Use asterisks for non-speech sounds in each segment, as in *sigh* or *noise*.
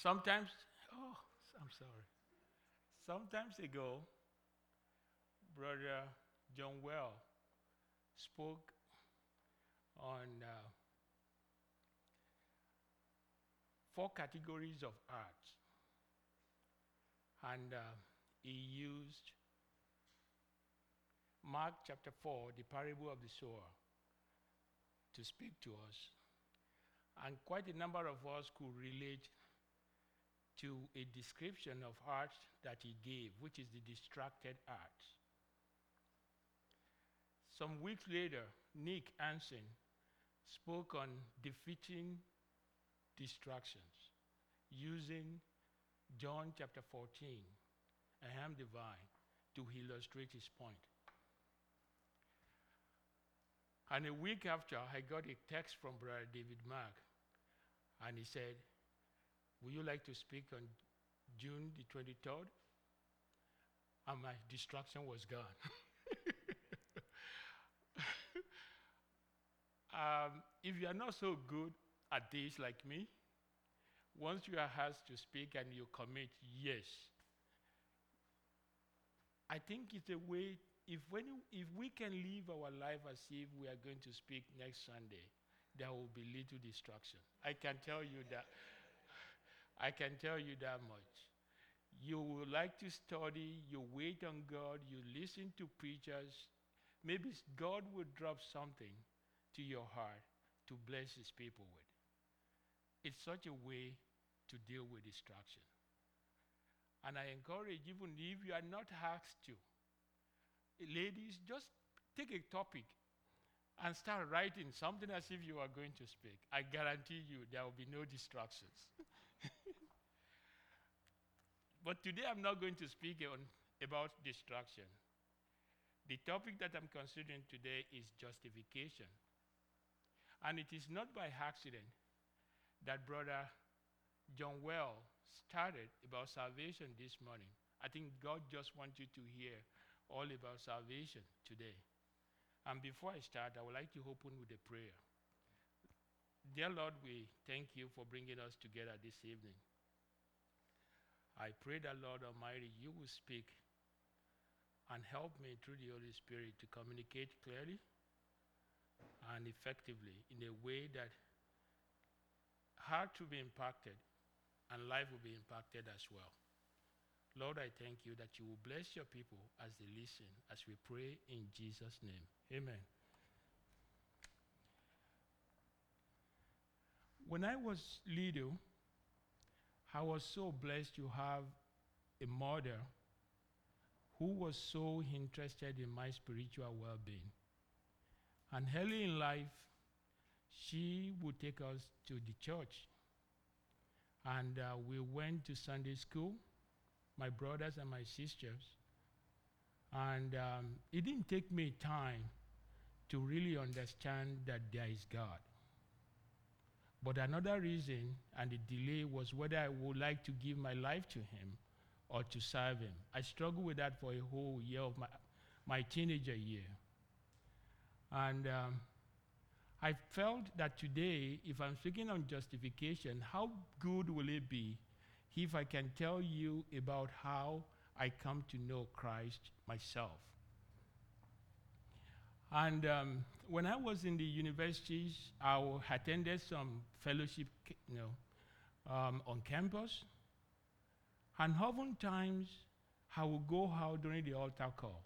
Sometimes, oh, I'm sorry. Sometimes ago, Brother John Well spoke on uh, four categories of art. And uh, he used Mark chapter 4, the parable of the sower, to speak to us. And quite a number of us could relate to a description of art that he gave, which is the distracted art. Some weeks later, Nick Anson spoke on defeating distractions using John chapter 14, I am the vine, to illustrate his point. And a week after, I got a text from Brother David Mark, and he said, Would you like to speak on June the 23rd? And my distraction was gone. *laughs* um, if you are not so good at this like me, once you are asked to speak and you commit, yes. I think it's a way, if, when if we can live our life as if we are going to speak next Sunday, there will be little distraction. I can tell you that. I can tell you that much. You would like to study, you wait on God, you listen to preachers. Maybe God will drop something to your heart to bless his people with. It's such a way to deal with distraction. And I encourage, even if you are not asked to, ladies, just take a topic and start writing something as if you are going to speak. I guarantee you there will be no distractions. *laughs* but today I'm not going to speak on, about distraction. The topic that I'm considering today is justification. And it is not by accident that Brother John Well started about salvation this morning. I think God just wants you to hear all about salvation today. And before I start, I would like to open with a prayer. Dear Lord, we thank you for bringing us together this evening. I pray that, Lord Almighty, you will speak and help me through the Holy Spirit to communicate clearly and effectively in a way that heart to be impacted and life will be impacted as well. Lord, I thank you that you will bless your people as they listen, as we pray in Jesus' name. Amen. When I was little, I was so blessed to have a mother who was so interested in my spiritual well being. And early in life, she would take us to the church and uh, we went to Sunday school, my brothers and my sisters. And um, it didn't take me time to really understand that there is God. But another reason and the delay was whether I would like to give my life to Him or to serve Him. I struggled with that for a whole year of my, my teenager year. And um, I felt that today, if I'm speaking on justification, how good will it be if I can tell you about how I come to know Christ myself? And um, when I was in the universities, I attended some fellowship, you know, um, on campus. And oftentimes, I would go out during the altar call,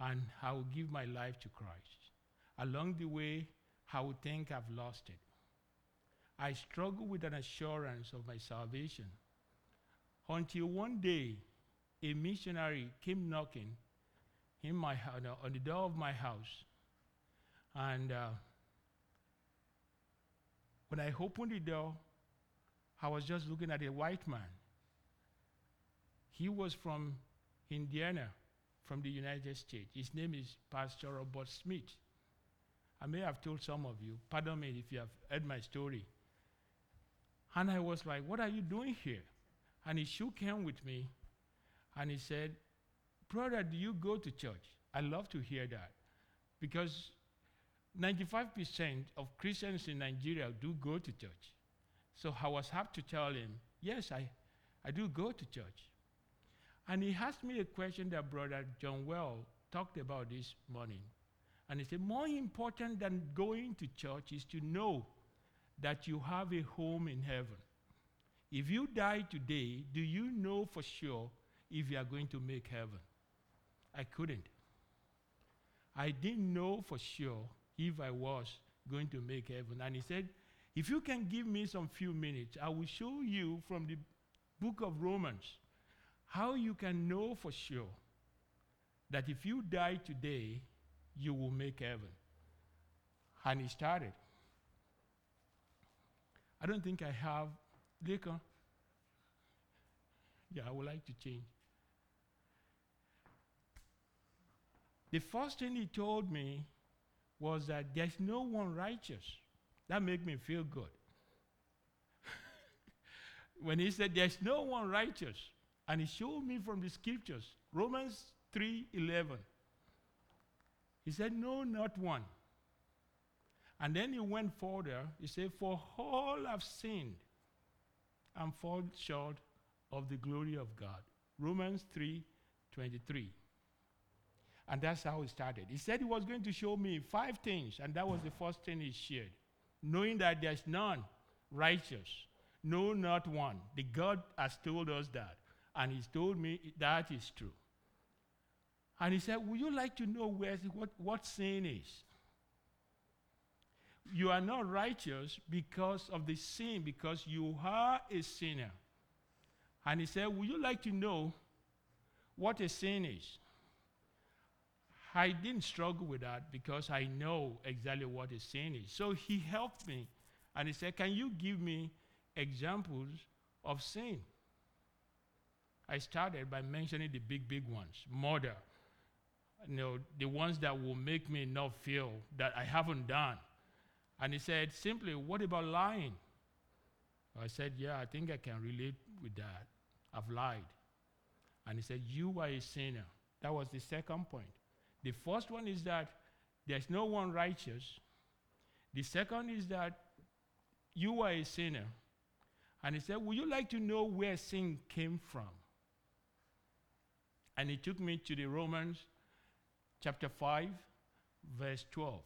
and I would give my life to Christ along the way, I would think I've lost it. I struggle with an assurance of my salvation until one day a missionary came knocking in my, on the door of my house. And uh, when I opened the door, I was just looking at a white man. He was from Indiana, from the United States. His name is Pastor Robert Smith. I may have told some of you, pardon me if you have heard my story. And I was like, What are you doing here? And he shook hands with me and he said, Brother, do you go to church? I love to hear that because 95% of Christians in Nigeria do go to church. So I was happy to tell him, yes, I, I do go to church. And he asked me a question that Brother John Well talked about this morning. And he said, More important than going to church is to know that you have a home in heaven. If you die today, do you know for sure if you are going to make heaven? I couldn't. I didn't know for sure if I was going to make heaven. And he said, If you can give me some few minutes, I will show you from the book of Romans how you can know for sure that if you die today, you will make heaven. And he started. I don't think I have liquor. Yeah, I would like to change. The first thing he told me was that there's no one righteous. That made me feel good. *laughs* when he said there's no one righteous, and he showed me from the scriptures, Romans 3:11. He said, No, not one. And then he went further. He said, For all have sinned and fall short of the glory of God. Romans 3 23. And that's how he started. He said he was going to show me five things, and that was the first thing he shared. Knowing that there's none righteous, no, not one. The God has told us that, and he's told me that is true. And he said, Would you like to know where, what, what sin is? You are not righteous because of the sin, because you are a sinner. And he said, Would you like to know what a sin is? I didn't struggle with that because I know exactly what a sin is. So he helped me and he said, Can you give me examples of sin? I started by mentioning the big, big ones murder, you know, the ones that will make me not feel that I haven't done. And he said, simply, what about lying? I said, yeah, I think I can relate with that. I've lied. And he said, you are a sinner. That was the second point. The first one is that there's no one righteous. The second is that you are a sinner. And he said, Would you like to know where sin came from? And he took me to the Romans chapter 5, verse 12.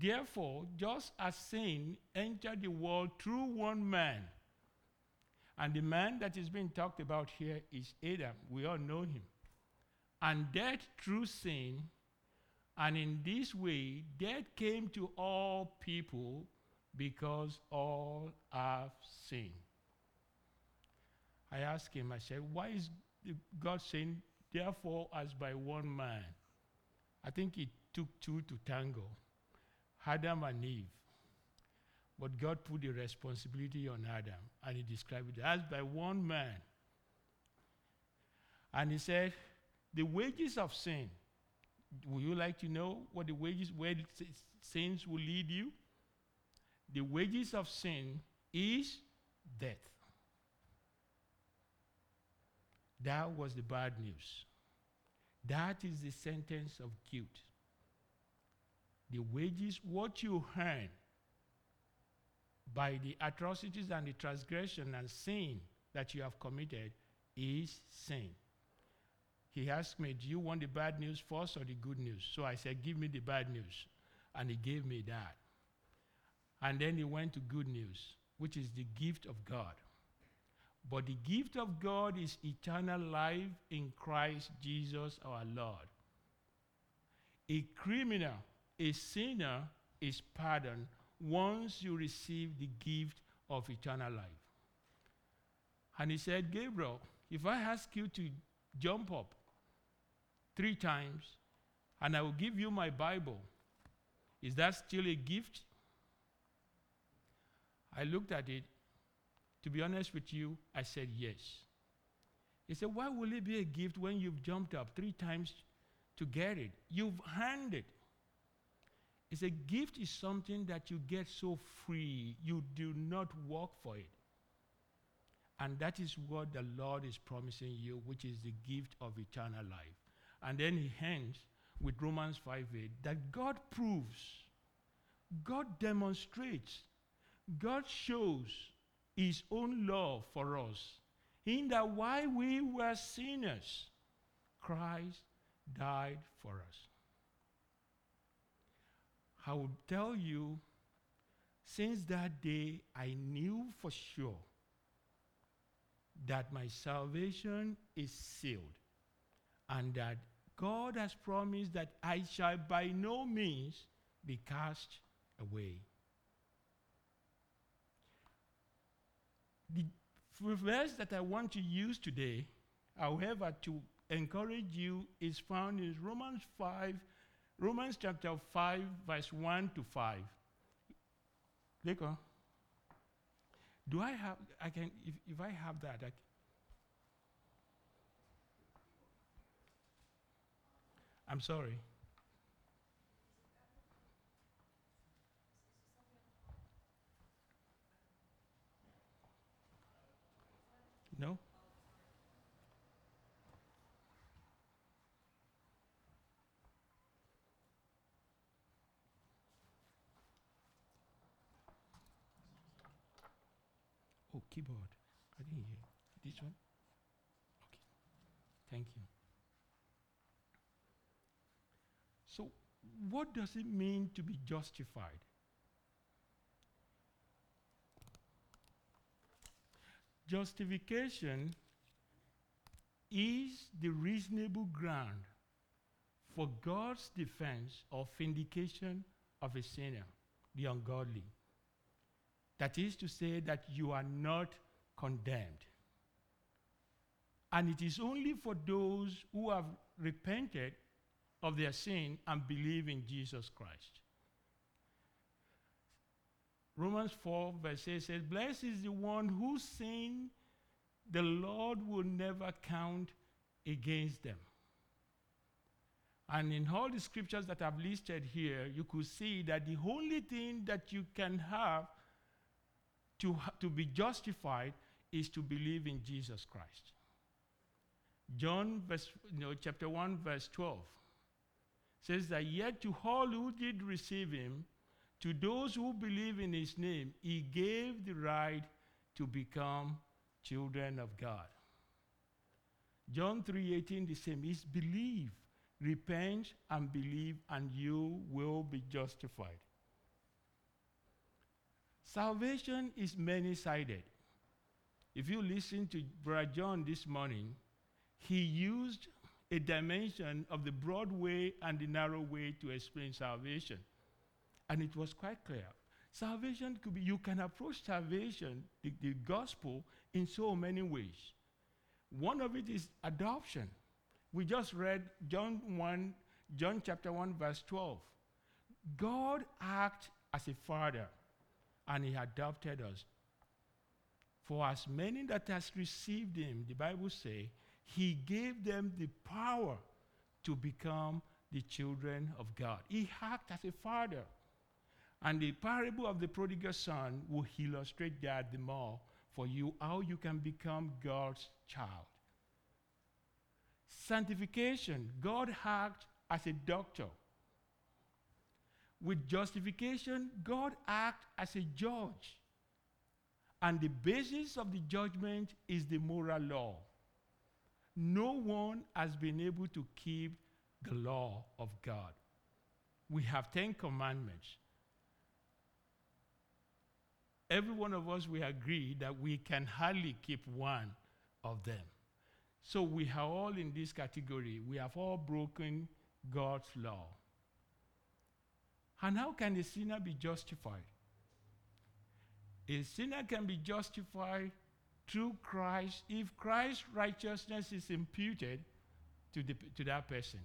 Therefore, just as sin entered the world through one man, and the man that is being talked about here is Adam, we all know him, and death through sin, and in this way, death came to all people because all have sinned. I asked him, I said, why is God saying Therefore, as by one man, I think it took two to tango Adam and Eve. But God put the responsibility on Adam, and he described it as by one man. And he said, The wages of sin. Would you like to know what the wages, where sins will lead you? The wages of sin is death. That was the bad news. That is the sentence of guilt. The wages, what you earn by the atrocities and the transgression and sin that you have committed is sin. He asked me, Do you want the bad news first or the good news? So I said, Give me the bad news. And he gave me that. And then he went to good news, which is the gift of God. But the gift of God is eternal life in Christ Jesus our Lord. A criminal, a sinner is pardoned once you receive the gift of eternal life. And he said, Gabriel, if I ask you to jump up three times and I will give you my Bible, is that still a gift? I looked at it to be honest with you, I said yes. He said, Why will it be a gift when you've jumped up three times to get it? You've earned. It's a gift is something that you get so free, you do not work for it. And that is what the Lord is promising you, which is the gift of eternal life. And then he ends with Romans 5 8 that God proves God demonstrates, God shows his own love for us in that while we were sinners, Christ died for us. I will tell you, since that day, I knew for sure that my salvation is sealed and that God has promised that I shall by no means be cast away. The verse that I want to use today, however, to encourage you is found in Romans 5, Romans chapter 5, verse 1 to 5. Leko, do I have, I can, if, if I have that, I, I'm sorry. No? Oh, keyboard. I didn't hear. This one? Okay. Thank you. So, what does it mean to be justified? Justification is the reasonable ground for God's defense or vindication of a sinner, the ungodly. That is to say, that you are not condemned. And it is only for those who have repented of their sin and believe in Jesus Christ. Romans 4, verse 8 says, Blessed is the one whose sin the Lord will never count against them. And in all the scriptures that I've listed here, you could see that the only thing that you can have to, to be justified is to believe in Jesus Christ. John verse, you know, chapter 1, verse 12 says that yet to all who did receive him, to those who believe in his name, he gave the right to become children of God. John 3:18 the same is believe, repent and believe and you will be justified. Salvation is many-sided. If you listen to Brother John this morning, he used a dimension of the broad way and the narrow way to explain salvation. And it was quite clear. Salvation could be, you can approach salvation, the, the gospel, in so many ways. One of it is adoption. We just read John 1, John chapter 1, verse 12. God acted as a father, and he adopted us. For as many that has received him, the Bible says, he gave them the power to become the children of God. He acted as a father. And the parable of the prodigal son will illustrate that the more for you, how you can become God's child. Sanctification, God acts as a doctor. With justification, God acts as a judge. And the basis of the judgment is the moral law no one has been able to keep the law of God. We have 10 commandments. Every one of us, we agree that we can hardly keep one of them. So we are all in this category. We have all broken God's law. And how can a sinner be justified? A sinner can be justified through Christ if Christ's righteousness is imputed to, the, to that person.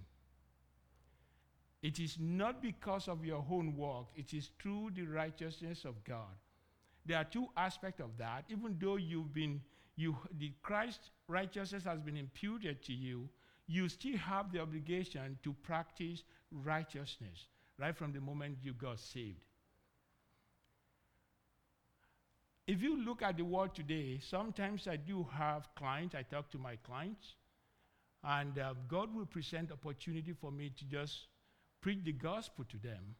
It is not because of your own work, it is through the righteousness of God. There are two aspects of that. Even though you've been, you, the Christ righteousness has been imputed to you, you still have the obligation to practice righteousness right from the moment you got saved. If you look at the world today, sometimes I do have clients, I talk to my clients, and uh, God will present opportunity for me to just preach the gospel to them.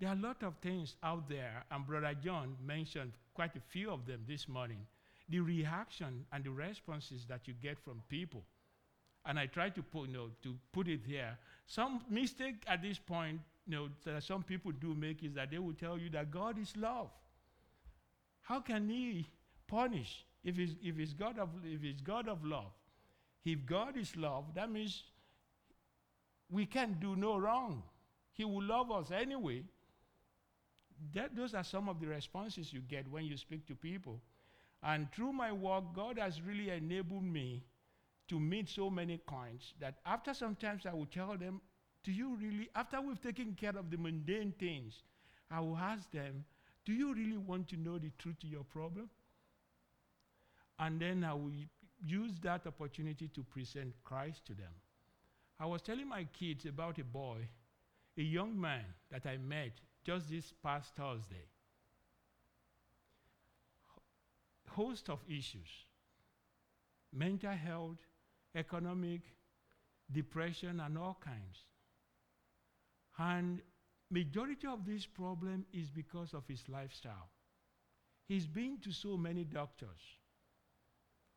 There are a lot of things out there, and Brother John mentioned quite a few of them this morning. The reaction and the responses that you get from people. And I try to put, you know, to put it here. Some mistake at this point, you know, that some people do make is that they will tell you that God is love. How can He punish if He's, if he's, God, of, if he's God of love? If God is love, that means we can do no wrong. He will love us anyway. That, those are some of the responses you get when you speak to people. And through my work, God has really enabled me to meet so many clients that after sometimes I will tell them, Do you really, after we've taken care of the mundane things, I will ask them, Do you really want to know the truth to your problem? And then I will use that opportunity to present Christ to them. I was telling my kids about a boy, a young man that I met just this past Thursday. Host of issues mental health, economic, depression, and all kinds. And majority of this problem is because of his lifestyle. He's been to so many doctors,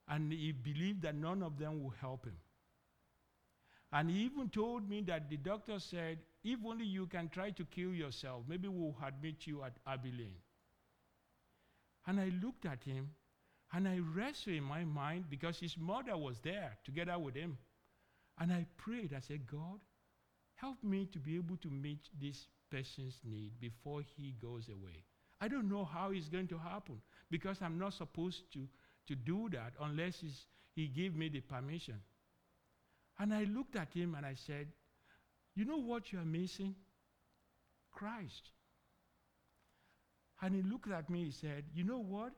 and he believed that none of them will help him. And he even told me that the doctor said, if only you can try to kill yourself, maybe we'll admit you at Abilene. And I looked at him and I wrestled in my mind because his mother was there together with him. And I prayed, I said, God, help me to be able to meet this person's need before he goes away. I don't know how it's going to happen because I'm not supposed to, to do that unless he's he gave me the permission. And I looked at him and I said, You know what you are missing? Christ. And he looked at me, he said, You know what?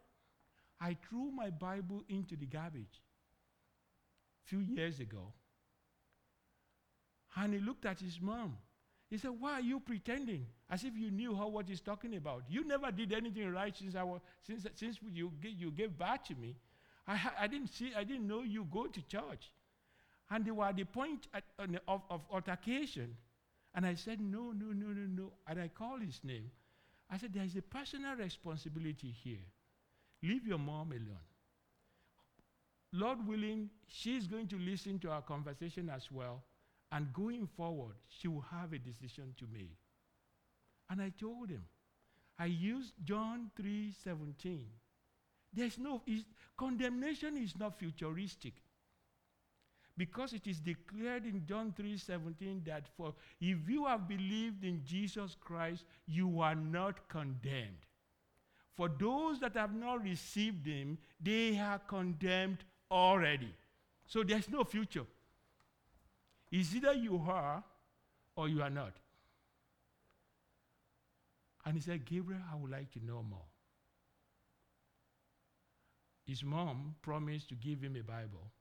I threw my Bible into the garbage a few years ago. And he looked at his mom. He said, Why are you pretending? As if you knew how what he's talking about. You never did anything right since, I was, since, since you, you gave birth to me. I, I, didn't see, I didn't know you go to church. And they were at the point at, of, of altercation. And I said, No, no, no, no, no. And I called his name. I said, There is a personal responsibility here. Leave your mom alone. Lord willing, she's going to listen to our conversation as well. And going forward, she will have a decision to make. And I told him, I used John 3 17. There's no, condemnation is not futuristic because it is declared in John 3:17 that for if you have believed in Jesus Christ, you are not condemned. For those that have not received him, they are condemned already. So there's no future. It's either you are or you are not. And he said, Gabriel, I would like to know more. His mom promised to give him a Bible.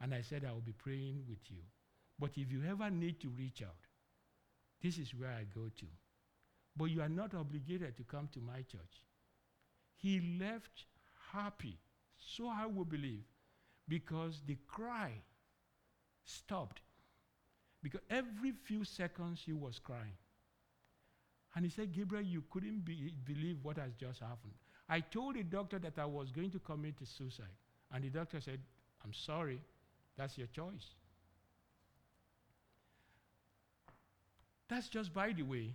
And I said, I will be praying with you. But if you ever need to reach out, this is where I go to. But you are not obligated to come to my church. He left happy, so I will believe, because the cry stopped. Because every few seconds he was crying. And he said, Gabriel, you couldn't be, believe what has just happened. I told the doctor that I was going to commit suicide. And the doctor said, I'm sorry, that's your choice. That's just by the way.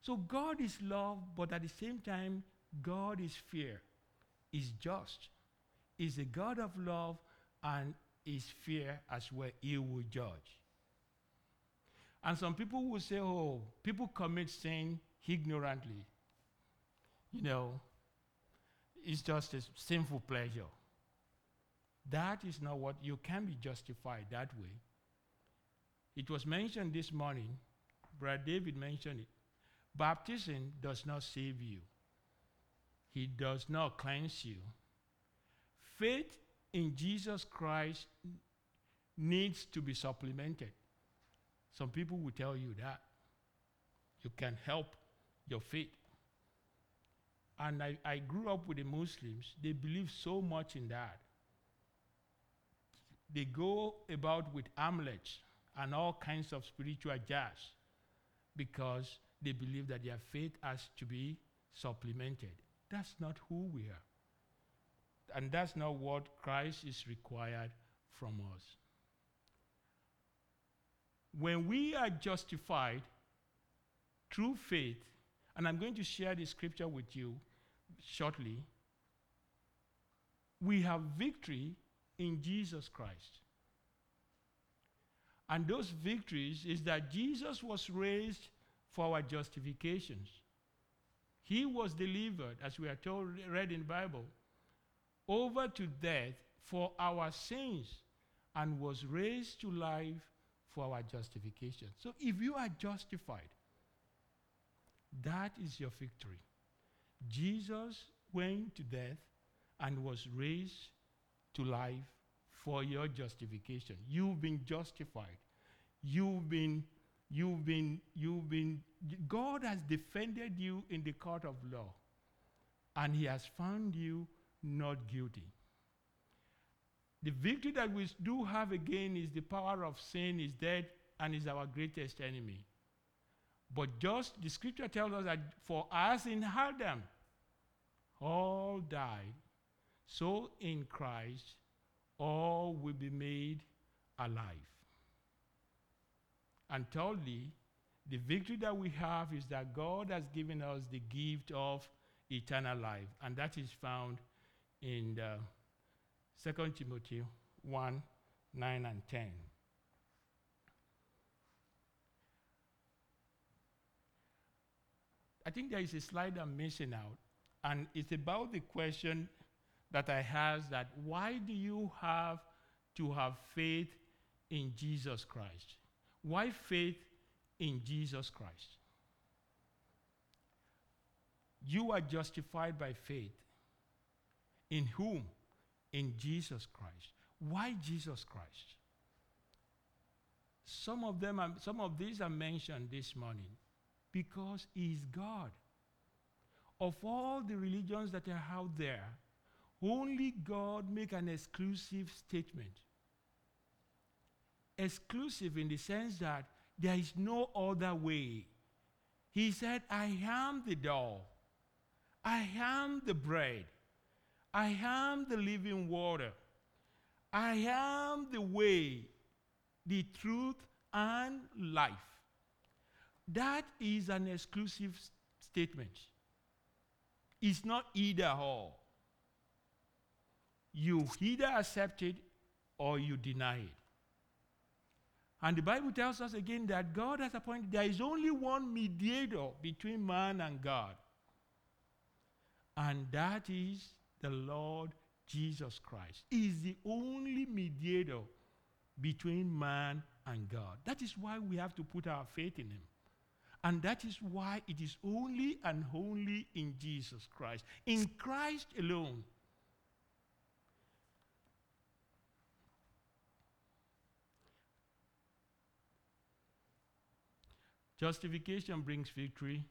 So God is love, but at the same time, God is fear, is just, is a God of love, and is fear as well. He will judge. And some people will say, oh, people commit sin ignorantly. You know, it's just a sinful pleasure. That is not what you can be justified that way. It was mentioned this morning, Brother David mentioned it. Baptism does not save you, he does not cleanse you. Faith in Jesus Christ needs to be supplemented. Some people will tell you that. You can help your faith. And I, I grew up with the Muslims, they believe so much in that they go about with amulets and all kinds of spiritual jazz because they believe that their faith has to be supplemented. That's not who we are. And that's not what Christ is required from us. When we are justified through faith, and I'm going to share the scripture with you shortly, we have victory in Jesus Christ. And those victories is that Jesus was raised for our justifications. He was delivered, as we are told, read in the Bible, over to death for our sins and was raised to life for our justification. So if you are justified, that is your victory. Jesus went to death and was raised to life for your justification. You've been justified. You've been, you've been, you've been, God has defended you in the court of law, and He has found you not guilty. The victory that we do have again is the power of sin is dead and is our greatest enemy. But just the scripture tells us that for us in Adam, all died, so in Christ all will be made alive. And thirdly, the victory that we have is that God has given us the gift of eternal life, and that is found in the 2 Timothy 1 9 and 10. I think there is a slide I'm missing out, and it's about the question that I have that why do you have to have faith in Jesus Christ? Why faith in Jesus Christ? You are justified by faith. In whom? In Jesus Christ. Why Jesus Christ? Some of them, are, some of these are mentioned this morning because He is God. Of all the religions that are out there, only God make an exclusive statement. Exclusive in the sense that there is no other way. He said, I am the door. I am the bread. I am the living water. I am the way, the truth, and life. That is an exclusive statement. It's not either or. You either accept it or you deny it. And the Bible tells us again that God has appointed, there is only one mediator between man and God. And that is the Lord Jesus Christ is the only mediator between man and God. That is why we have to put our faith in him. And that is why it is only and only in Jesus Christ, in Christ alone. Justification brings victory,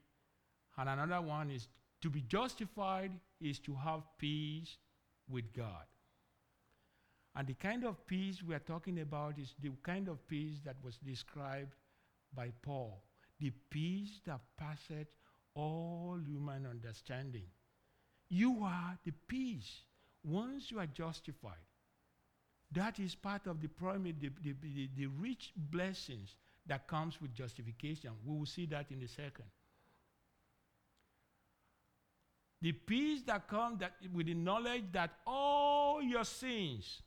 and another one is to be justified is to have peace with God. And the kind of peace we are talking about is the kind of peace that was described by Paul the peace that passeth all human understanding. You are the peace once you are justified. That is part of the promise, the, the, the, the rich blessings that comes with justification. We will see that in a second. The peace that comes that with the knowledge that all your sins,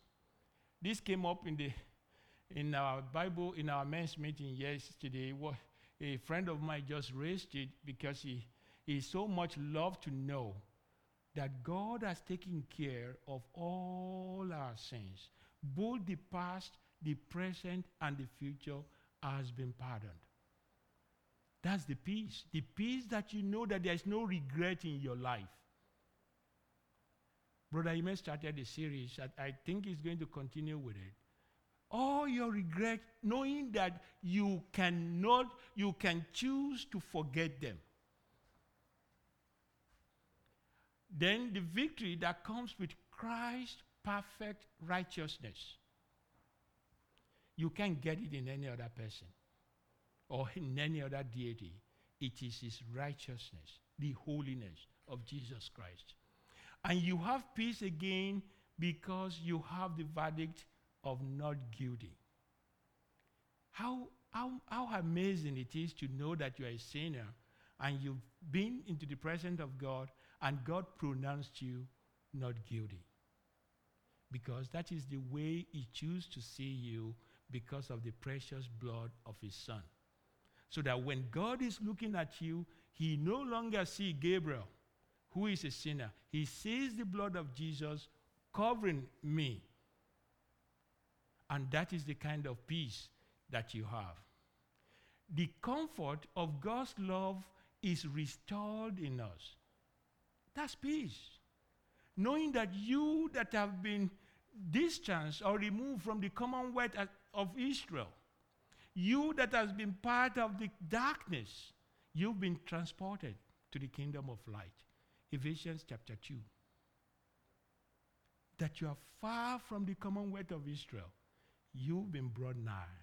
this came up in the in our Bible in our men's meeting yesterday. What a friend of mine just raised it because he he so much loved to know that God has taken care of all our sins, both the past, the present, and the future has been pardoned. That's the peace. The peace that you know that there's no regret in your life. Brother Ime started a series. I, I think he's going to continue with it. All your regret, knowing that you cannot, you can choose to forget them. Then the victory that comes with Christ's perfect righteousness. You can't get it in any other person or in any other deity. it is his righteousness, the holiness of Jesus Christ. And you have peace again because you have the verdict of not guilty. How, how, how amazing it is to know that you are a sinner and you've been into the presence of God and God pronounced you not guilty. Because that is the way He chose to see you because of the precious blood of His Son. So that when God is looking at you, He no longer sees Gabriel, who is a sinner. He sees the blood of Jesus covering me. And that is the kind of peace that you have. The comfort of God's love is restored in us. That's peace. Knowing that you that have been distanced or removed from the commonwealth of Israel, you that has been part of the darkness, you've been transported to the kingdom of light. Ephesians chapter 2. That you are far from the commonwealth of Israel, you've been brought nigh.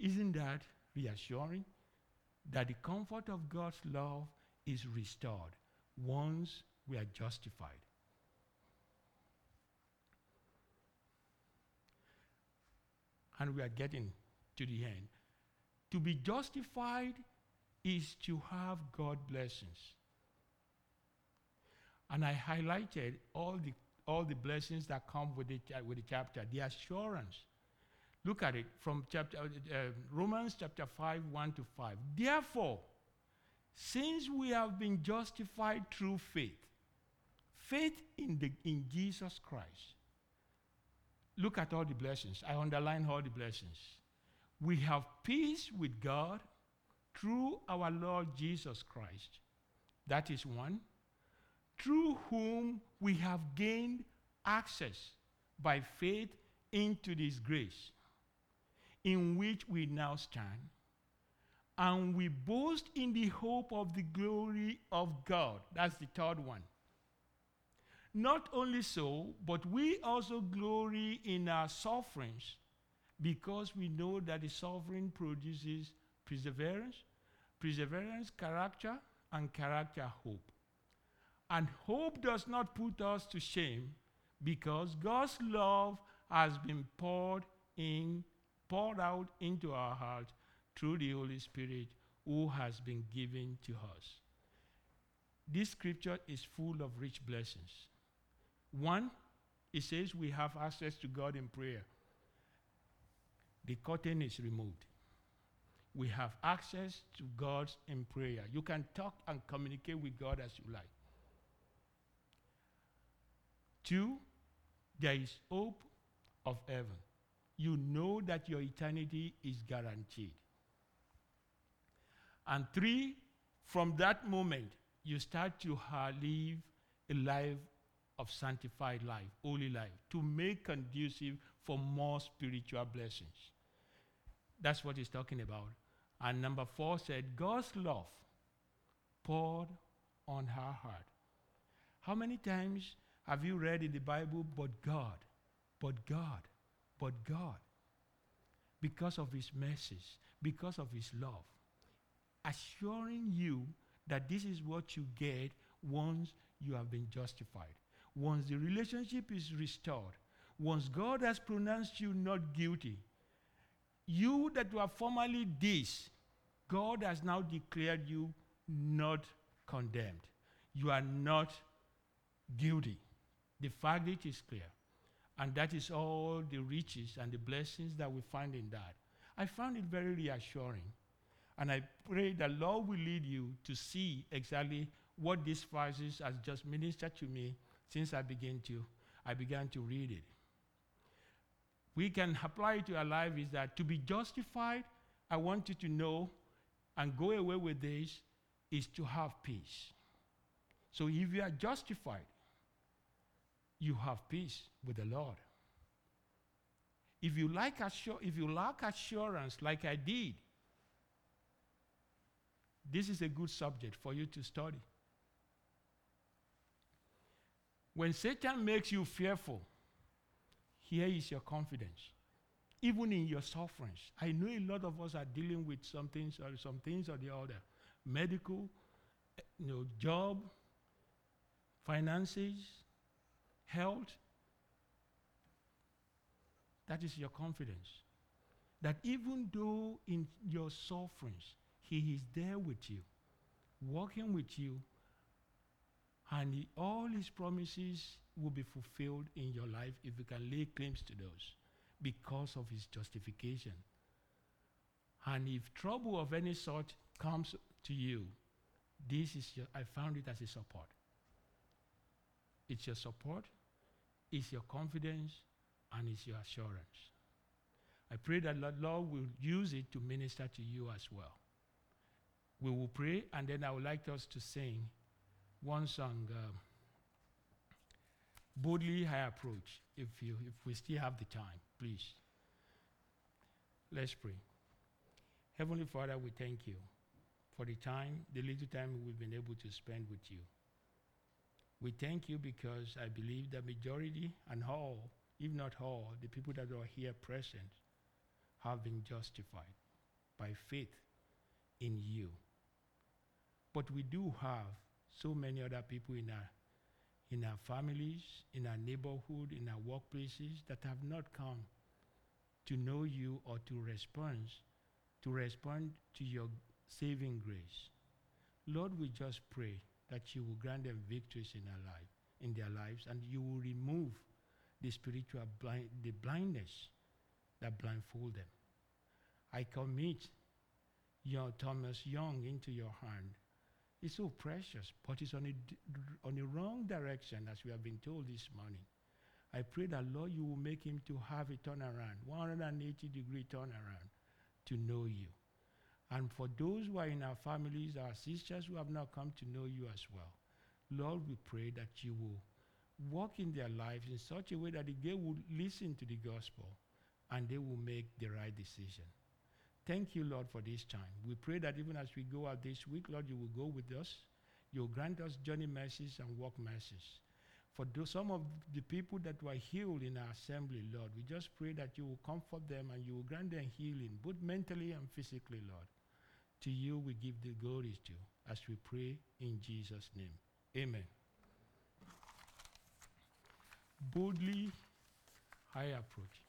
Isn't that reassuring? That the comfort of God's love is restored once we are justified. And we are getting to the end. To be justified is to have God blessings. And I highlighted all the, all the blessings that come with the, with the chapter, the assurance. Look at it from chapter, uh, Romans chapter 5, 1 to 5. Therefore, since we have been justified through faith, faith in, the, in Jesus Christ, look at all the blessings. I underline all the blessings. We have peace with God through our Lord Jesus Christ. That is one. Through whom we have gained access by faith into this grace in which we now stand and we boast in the hope of the glory of God. That's the third one. Not only so, but we also glory in our sufferings because we know that the suffering produces perseverance, perseverance, character, and character, hope. And hope does not put us to shame because God's love has been poured in, poured out into our hearts through the Holy Spirit who has been given to us. This scripture is full of rich blessings. One, it says we have access to God in prayer. The curtain is removed. We have access to God in prayer. You can talk and communicate with God as you like. Two, there is hope of heaven. You know that your eternity is guaranteed. And three, from that moment, you start to live a life of sanctified life, holy life, to make conducive for more spiritual blessings. That's what he's talking about. And number four said, God's love poured on her heart. How many times have you read in the Bible, but God, but God, but God? Because of his mercies, because of his love assuring you that this is what you get once you have been justified. Once the relationship is restored, once God has pronounced you not guilty, you that were formerly this, God has now declared you not condemned. You are not guilty. The fact it is clear. And that is all the riches and the blessings that we find in that. I found it very reassuring and I pray the Lord will lead you to see exactly what this verses has just ministered to me since I began to I began to read it. We can apply it to our life is that to be justified, I want you to know and go away with this is to have peace. So if you are justified, you have peace with the Lord. If you like assur- if you lack assurance like I did, this is a good subject for you to study. When Satan makes you fearful, here is your confidence. Even in your sufferings. I know a lot of us are dealing with some things or some things or the other. medical, eh, you know, job, finances, health. That is your confidence. That even though in your sufferings, He is there with you, walking with you, and he- all His promises will be fulfilled in your life if you can lay claims to those because of His justification. And if trouble of any sort comes to you, this is your, I found it as a support. It's your support, it's your confidence, and it's your assurance. I pray that the Lord will use it to minister to you as well. We will pray, and then I would like us to sing one song, um, Boldly I Approach, if, you, if we still have the time, please. Let's pray. Heavenly Father, we thank you for the time, the little time we've been able to spend with you. We thank you because I believe the majority and all, if not all, the people that are here present have been justified by faith in you. But we do have so many other people in our in our families, in our neighborhood, in our workplaces that have not come to know you or to respond to respond to your saving grace. Lord, we just pray that you will grant them victories in our life, in their lives, and you will remove the spiritual blind, the blindness that blindfold them. I commit your Thomas Young into your hand. It's so precious, but it's on a, on a wrong direction, as we have been told this morning. I pray that, Lord, you will make him to have a turnaround, 180 degree turnaround, to know you. And for those who are in our families, our sisters who have not come to know you as well, Lord, we pray that you will walk in their lives in such a way that they will listen to the gospel and they will make the right decision. Thank you, Lord, for this time. We pray that even as we go out this week, Lord, you will go with us. You'll grant us journey mercies and walk mercies. For some of the people that were healed in our assembly, Lord, we just pray that you will comfort them and you will grant them healing, both mentally and physically, Lord. To you we give the glory to as we pray in Jesus' name. Amen. Boldly I approach.